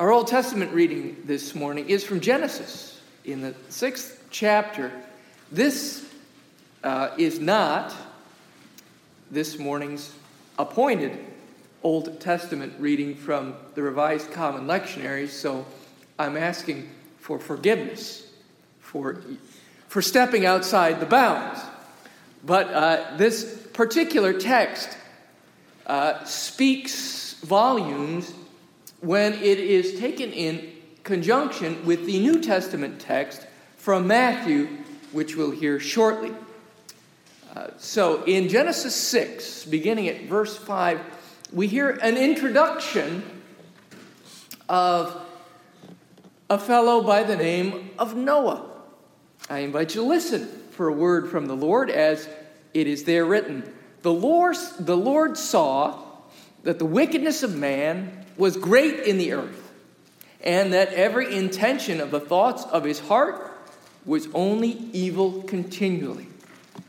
Our Old Testament reading this morning is from Genesis in the sixth chapter. This uh, is not this morning's appointed Old Testament reading from the Revised Common Lectionary, so I'm asking for forgiveness for, for stepping outside the bounds. But uh, this particular text uh, speaks volumes when it is taken in conjunction with the New Testament text from Matthew, which we'll hear shortly. Uh, so in Genesis 6, beginning at verse 5, we hear an introduction of a fellow by the name of Noah. I invite you to listen for a word from the Lord as it is there written. The Lord, the Lord saw that the wickedness of man was great in the earth, and that every intention of the thoughts of his heart was only evil continually.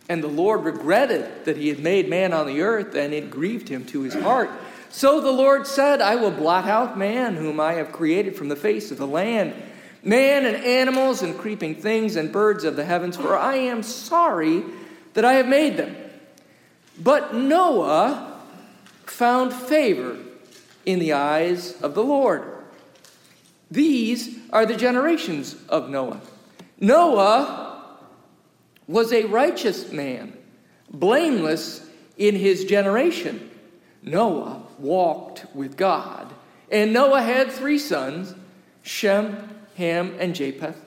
And the Lord regretted that he had made man on the earth, and it grieved him to his heart. So the Lord said, I will blot out man, whom I have created from the face of the land, man and animals and creeping things and birds of the heavens, for I am sorry that I have made them. But Noah found favor in the eyes of the Lord. These are the generations of Noah. Noah was a righteous man, blameless in his generation. Noah walked with God. And Noah had three sons Shem, Ham, and Japheth.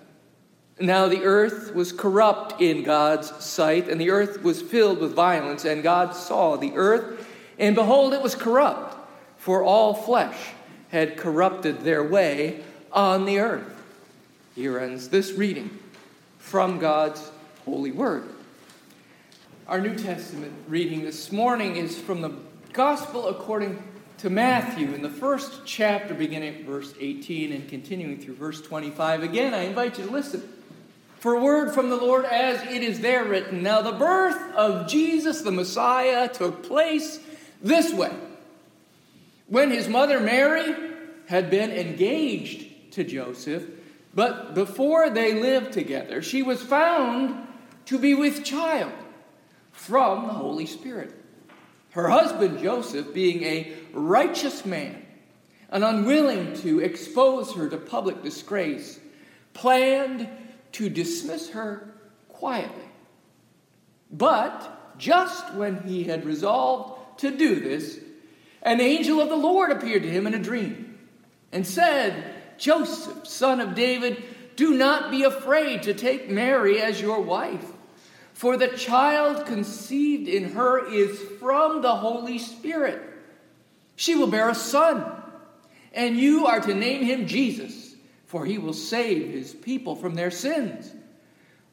Now the earth was corrupt in God's sight, and the earth was filled with violence, and God saw the earth, and behold, it was corrupt for all flesh had corrupted their way on the earth. Here ends this reading from God's holy word. Our New Testament reading this morning is from the Gospel according to Matthew in the first chapter, beginning at verse 18 and continuing through verse 25. Again, I invite you to listen for a word from the Lord as it is there written. Now, the birth of Jesus the Messiah took place this way. When his mother Mary had been engaged to Joseph, but before they lived together, she was found to be with child from the Holy Spirit. Her husband Joseph, being a righteous man and unwilling to expose her to public disgrace, planned to dismiss her quietly. But just when he had resolved to do this, an angel of the Lord appeared to him in a dream and said, Joseph, son of David, do not be afraid to take Mary as your wife, for the child conceived in her is from the Holy Spirit. She will bear a son, and you are to name him Jesus, for he will save his people from their sins.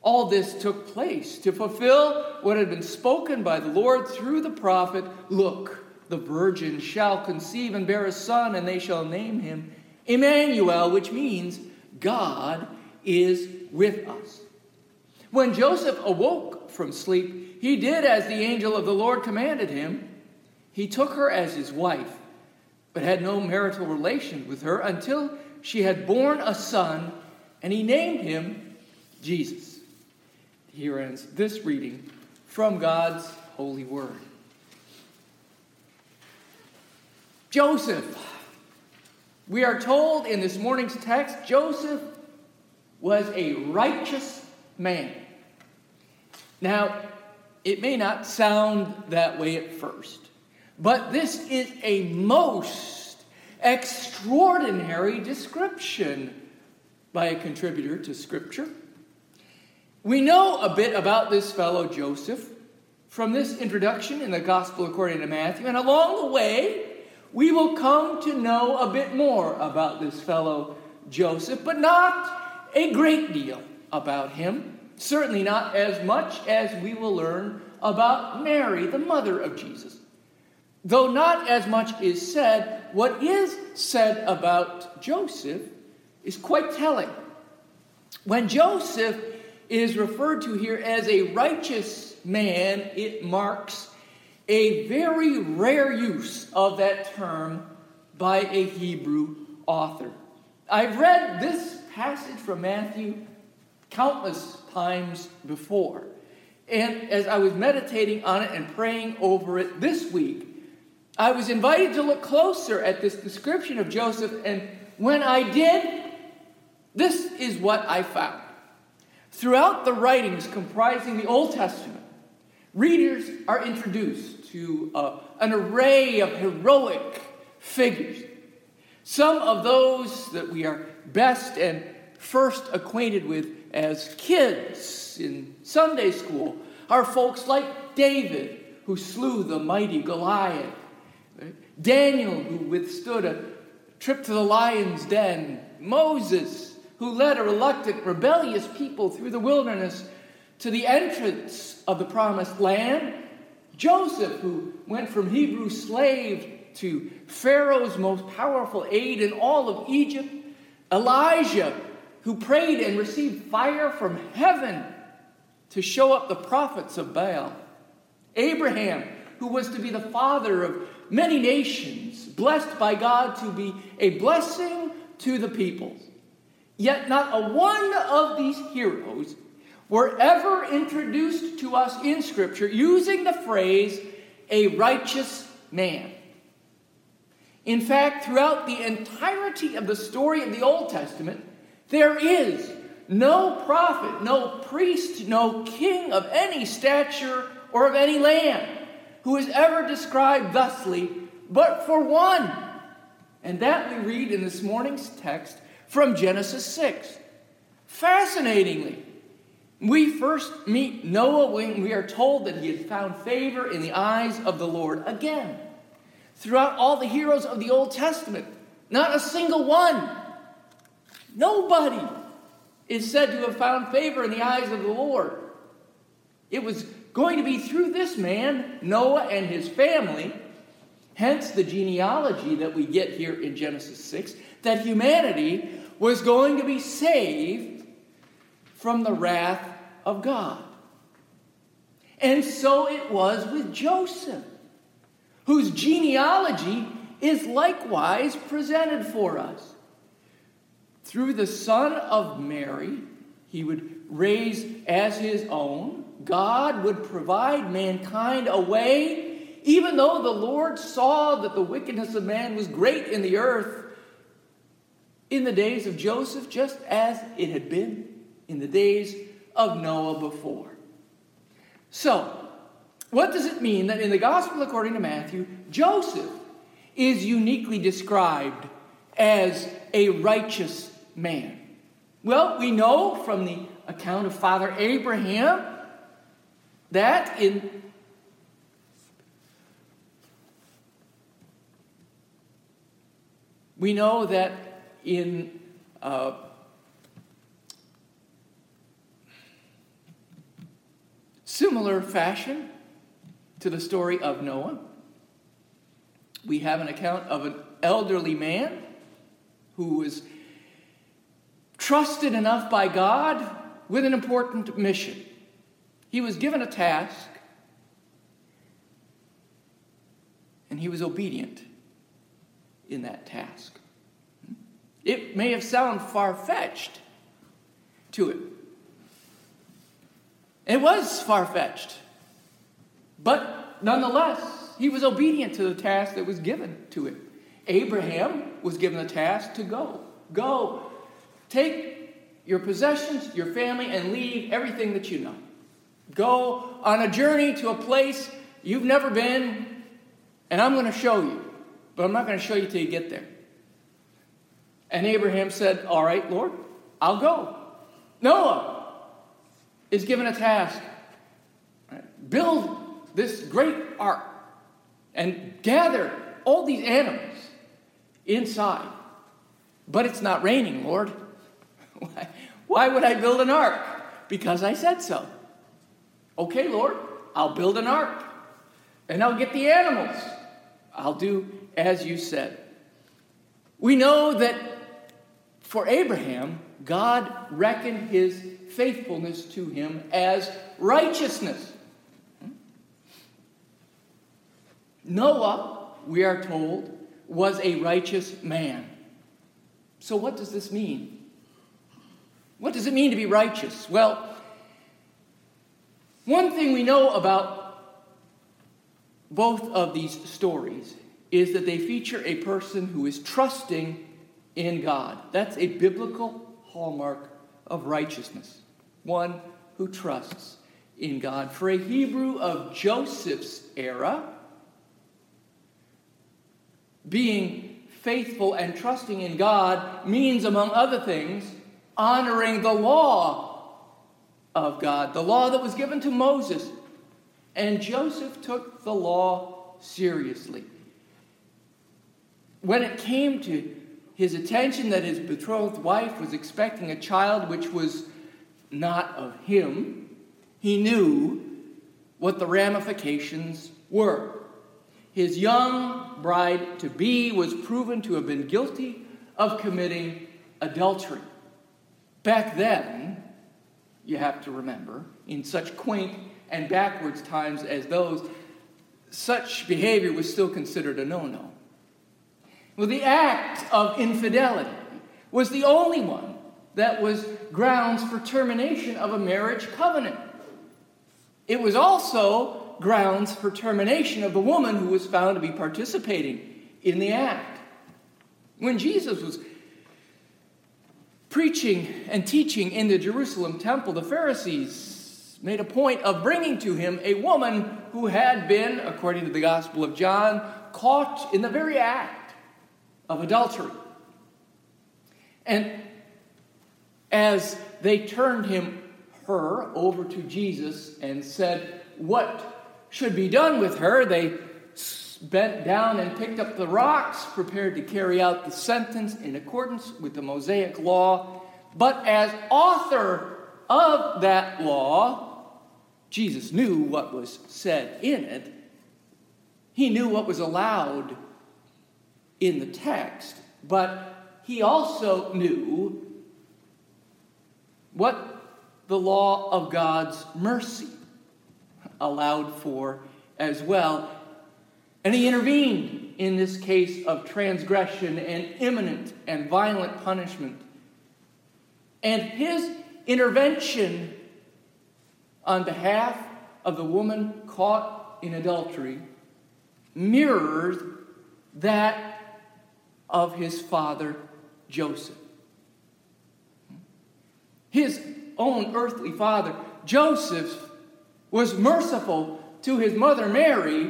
All this took place to fulfill what had been spoken by the Lord through the prophet Look, the virgin shall conceive and bear a son, and they shall name him Emmanuel, which means God is with us. When Joseph awoke from sleep, he did as the angel of the Lord commanded him. He took her as his wife, but had no marital relation with her until she had borne a son, and he named him Jesus. Here ends this reading from God's holy word. Joseph. We are told in this morning's text Joseph was a righteous man. Now, it may not sound that way at first, but this is a most extraordinary description by a contributor to Scripture. We know a bit about this fellow Joseph from this introduction in the Gospel according to Matthew, and along the way, we will come to know a bit more about this fellow Joseph, but not a great deal about him. Certainly not as much as we will learn about Mary, the mother of Jesus. Though not as much is said, what is said about Joseph is quite telling. When Joseph is referred to here as a righteous man, it marks a very rare use of that term by a Hebrew author. I've read this passage from Matthew countless times before. And as I was meditating on it and praying over it this week, I was invited to look closer at this description of Joseph. And when I did, this is what I found. Throughout the writings comprising the Old Testament, readers are introduced to uh, an array of heroic figures. Some of those that we are best and first acquainted with as kids in Sunday school are folks like David, who slew the mighty Goliath, Daniel, who withstood a trip to the lion's den, Moses, who led a reluctant, rebellious people through the wilderness to the entrance of the promised land, Joseph, who went from Hebrew slave to Pharaoh's most powerful aide in all of Egypt, Elijah, who prayed and received fire from heaven to show up the prophets of Baal, Abraham, who was to be the father of many nations, blessed by God to be a blessing to the peoples. Yet not a one of these heroes were ever introduced to us in Scripture using the phrase, a righteous man. In fact, throughout the entirety of the story of the Old Testament, there is no prophet, no priest, no king of any stature or of any land who is ever described thusly, but for one. And that we read in this morning's text from Genesis 6. Fascinatingly, we first meet Noah when we are told that he had found favor in the eyes of the Lord. Again, throughout all the heroes of the Old Testament, not a single one, nobody is said to have found favor in the eyes of the Lord. It was going to be through this man, Noah and his family, hence the genealogy that we get here in Genesis 6, that humanity was going to be saved from the wrath of God. And so it was with Joseph, whose genealogy is likewise presented for us. Through the son of Mary, he would raise as his own. God would provide mankind a way, even though the Lord saw that the wickedness of man was great in the earth in the days of Joseph, just as it had been in the days of Noah before. So, what does it mean that in the Gospel according to Matthew, Joseph is uniquely described as a righteous man? Well, we know from the account of Father Abraham that in we know that in uh, similar fashion to the story of Noah, we have an account of an elderly man who was trusted enough by God with an important mission. He was given a task, and he was obedient in that task. It may have sounded far fetched to him. It was far fetched. But nonetheless, he was obedient to the task that was given to him. Abraham was given the task to go. Go. Take your possessions, your family, and leave everything that you know. Go on a journey to a place you've never been, and I'm going to show you. But I'm not going to show you till you get there. And Abraham said, All right, Lord, I'll go. Noah is given a task build this great ark and gather all these animals inside. But it's not raining, Lord. Why, why would I build an ark? Because I said so. Okay, Lord, I'll build an ark and I'll get the animals. I'll do as you said. We know that for Abraham, God reckoned his faithfulness to him as righteousness. Noah, we are told, was a righteous man. So what does this mean? What does it mean to be righteous? Well, one thing we know about both of these stories is that they feature a person who is trusting in God. That's a biblical hallmark of righteousness. One who trusts in God. For a Hebrew of Joseph's era, being faithful and trusting in God means, among other things, honoring the law of God, the law that was given to Moses. And Joseph took the law seriously. When it came to his attention that his betrothed wife was expecting a child which was not of him, he knew what the ramifications were. His young bride to be was proven to have been guilty of committing adultery. Back then, you have to remember, in such quaint and backwards times as those, such behavior was still considered a no no. Well, the act of infidelity was the only one that was grounds for termination of a marriage covenant. It was also grounds for termination of the woman who was found to be participating in the act. When Jesus was preaching and teaching in the Jerusalem temple, the Pharisees made a point of bringing to him a woman who had been, according to the Gospel of John, caught in the very act of adultery. And as they turned him, her, over to Jesus and said, What should be done with her? They bent down and picked up the rocks, prepared to carry out the sentence in accordance with the Mosaic law. But as author of that law, Jesus knew what was said in it. He knew what was allowed in the text, but he also knew what the law of God's mercy allowed for as well. And he intervened in this case of transgression and imminent and violent punishment. And his intervention on behalf of the woman caught in adultery mirrors that of his father Joseph. His own earthly father, Joseph, was merciful to his mother Mary,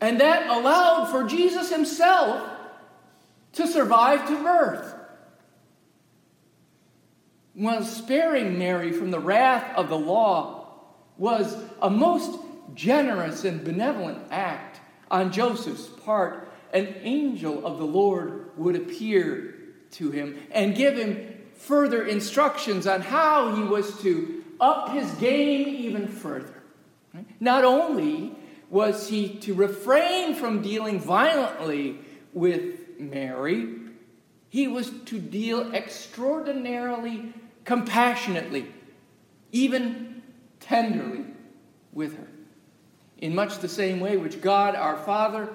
and that allowed for Jesus himself to survive to birth. While sparing Mary from the wrath of the law was a most generous and benevolent act on Joseph's part, an angel of the Lord would appear to him and give him further instructions on how he was to up his game even further. Not only was he to refrain from dealing violently with Mary, he was to deal extraordinarily compassionately, even tenderly with her, in much the same way which God our Father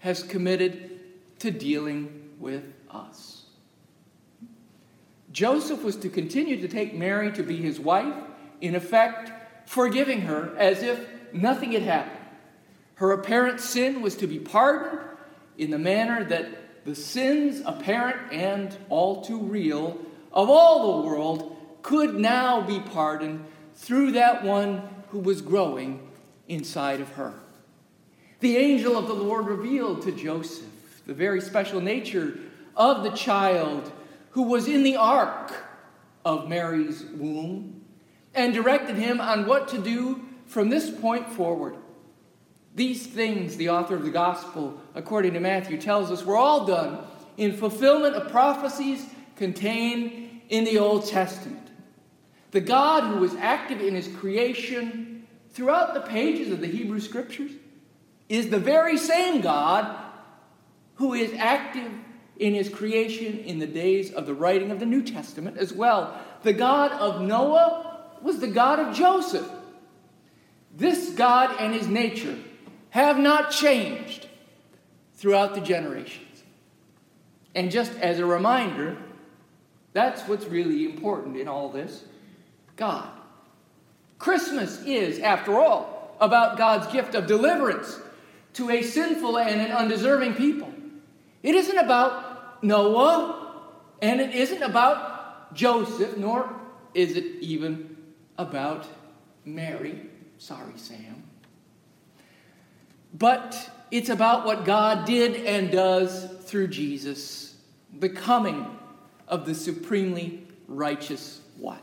has committed to dealing with us. Joseph was to continue to take Mary to be his wife, in effect, forgiving her as if nothing had happened. Her apparent sin was to be pardoned in the manner that the sins, apparent and all too real, of all the world could now be pardoned through that one who was growing inside of her. The angel of the Lord revealed to Joseph the very special nature of the child who was in the ark of Mary's womb and directed him on what to do from this point forward. These things, the author of the gospel, according to Matthew, tells us, were all done in fulfillment of prophecies contained in the Old Testament. The God who was active in his creation throughout the pages of the Hebrew Scriptures is the very same God who is active in his creation in the days of the writing of the New Testament as well. The God of Noah was the God of Joseph. This God and his nature have not changed throughout the generations. And just as a reminder, That's what's really important in all this God. Christmas is, after all, about God's gift of deliverance to a sinful and an undeserving people. It isn't about Noah, and it isn't about Joseph, nor is it even about Mary. Sorry, Sam. But it's about what God did and does through Jesus, the coming of the supremely righteous one.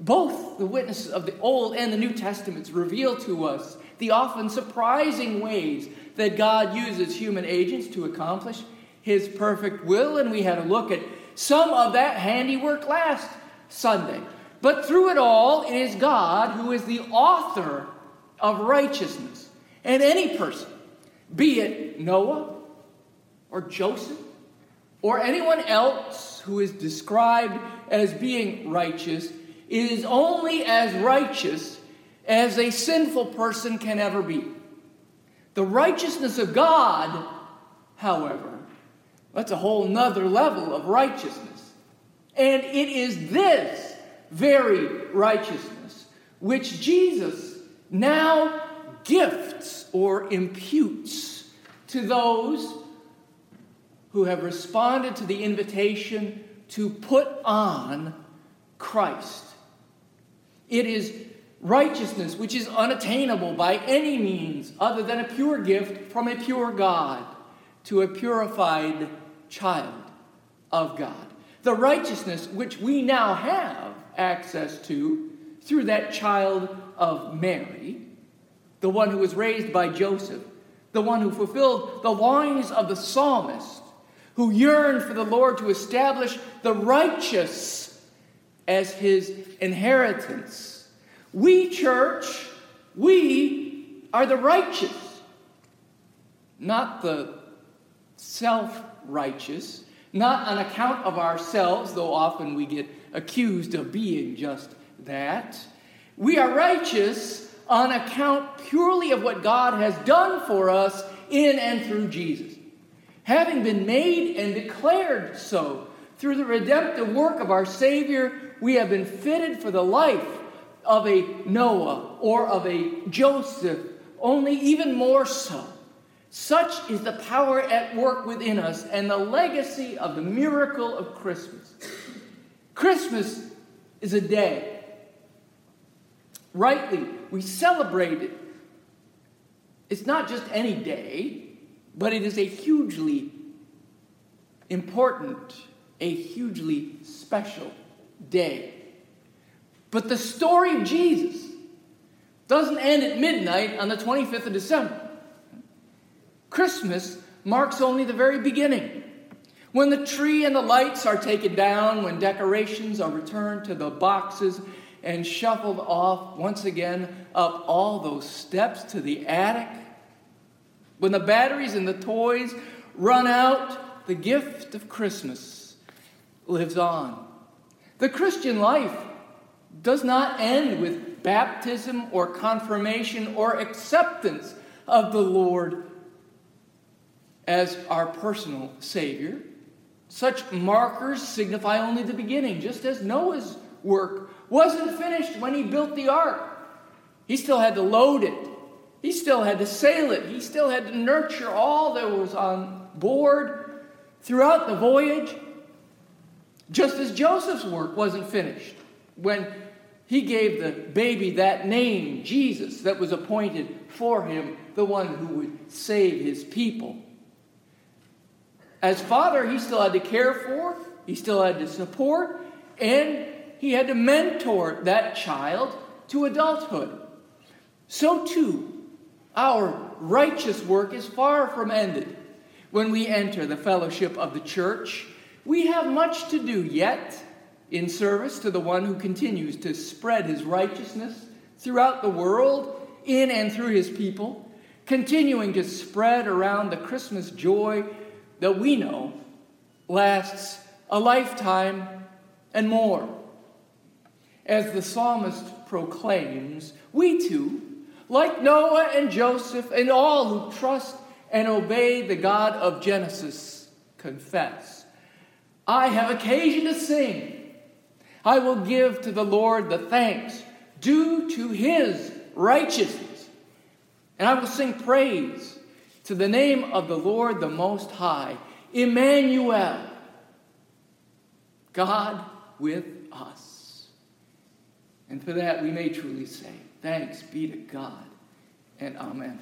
Both the witnesses of the Old and the New Testaments reveal to us the often surprising ways that God uses human agents to accomplish his perfect will, and we had a look at some of that handiwork last Sunday. But through it all, it is God who is the author of righteousness. And any person, be it Noah or Joseph or anyone else who is described as being righteous, is only as righteous as a sinful person can ever be. The righteousness of God, however, that's a whole nother level of righteousness. And it is this very righteousness which Jesus now gifts or imputes to those who have responded to the invitation to put on Christ. It is righteousness which is unattainable by any means other than a pure gift from a pure God to a purified child of God. The righteousness which we now have access to through that child of Mary, the one who was raised by Joseph, the one who fulfilled the longings of the psalmist, who yearned for the Lord to establish the righteous as his inheritance we, church, we are the righteous, not the self righteous, not on account of ourselves, though often we get accused of being just that. We are righteous on account purely of what God has done for us in and through Jesus. Having been made and declared so through the redemptive work of our Savior, we have been fitted for the life of a Noah or of a Joseph, only even more so. Such is the power at work within us and the legacy of the miracle of Christmas. Christmas is a day. Rightly, we celebrate it. It's not just any day, but it is a hugely important, a hugely special day. But the story of Jesus doesn't end at midnight on the 25th of December. Christmas marks only the very beginning. When the tree and the lights are taken down, when decorations are returned to the boxes and shuffled off once again up all those steps to the attic, when the batteries and the toys run out, the gift of Christmas lives on. The Christian life does not end with baptism or confirmation or acceptance of the Lord as our personal Savior. Such markers signify only the beginning, just as Noah's work wasn't finished when he built the ark. He still had to load it, he still had to sail it, he still had to nurture all that was on board throughout the voyage, just as Joseph's work wasn't finished when he gave the baby that name, Jesus, that was appointed for him, the one who would save his people. As father, he still had to care for, he still had to support, and he had to mentor that child to adulthood. So, too, our righteous work is far from ended. When we enter the fellowship of the church, we have much to do yet in service to the one who continues to spread his righteousness throughout the world, in and through his people, continuing to spread around the Christmas joy that we know lasts a lifetime and more. As the psalmist proclaims, we too, like Noah and Joseph and all who trust and obey the God of Genesis, confess I have occasion to sing. I will give to the Lord the thanks due to his righteousness. And I will sing praise to the name of the Lord the Most High, Emmanuel, God with us. And for that we may truly say, Thanks be to God and Amen.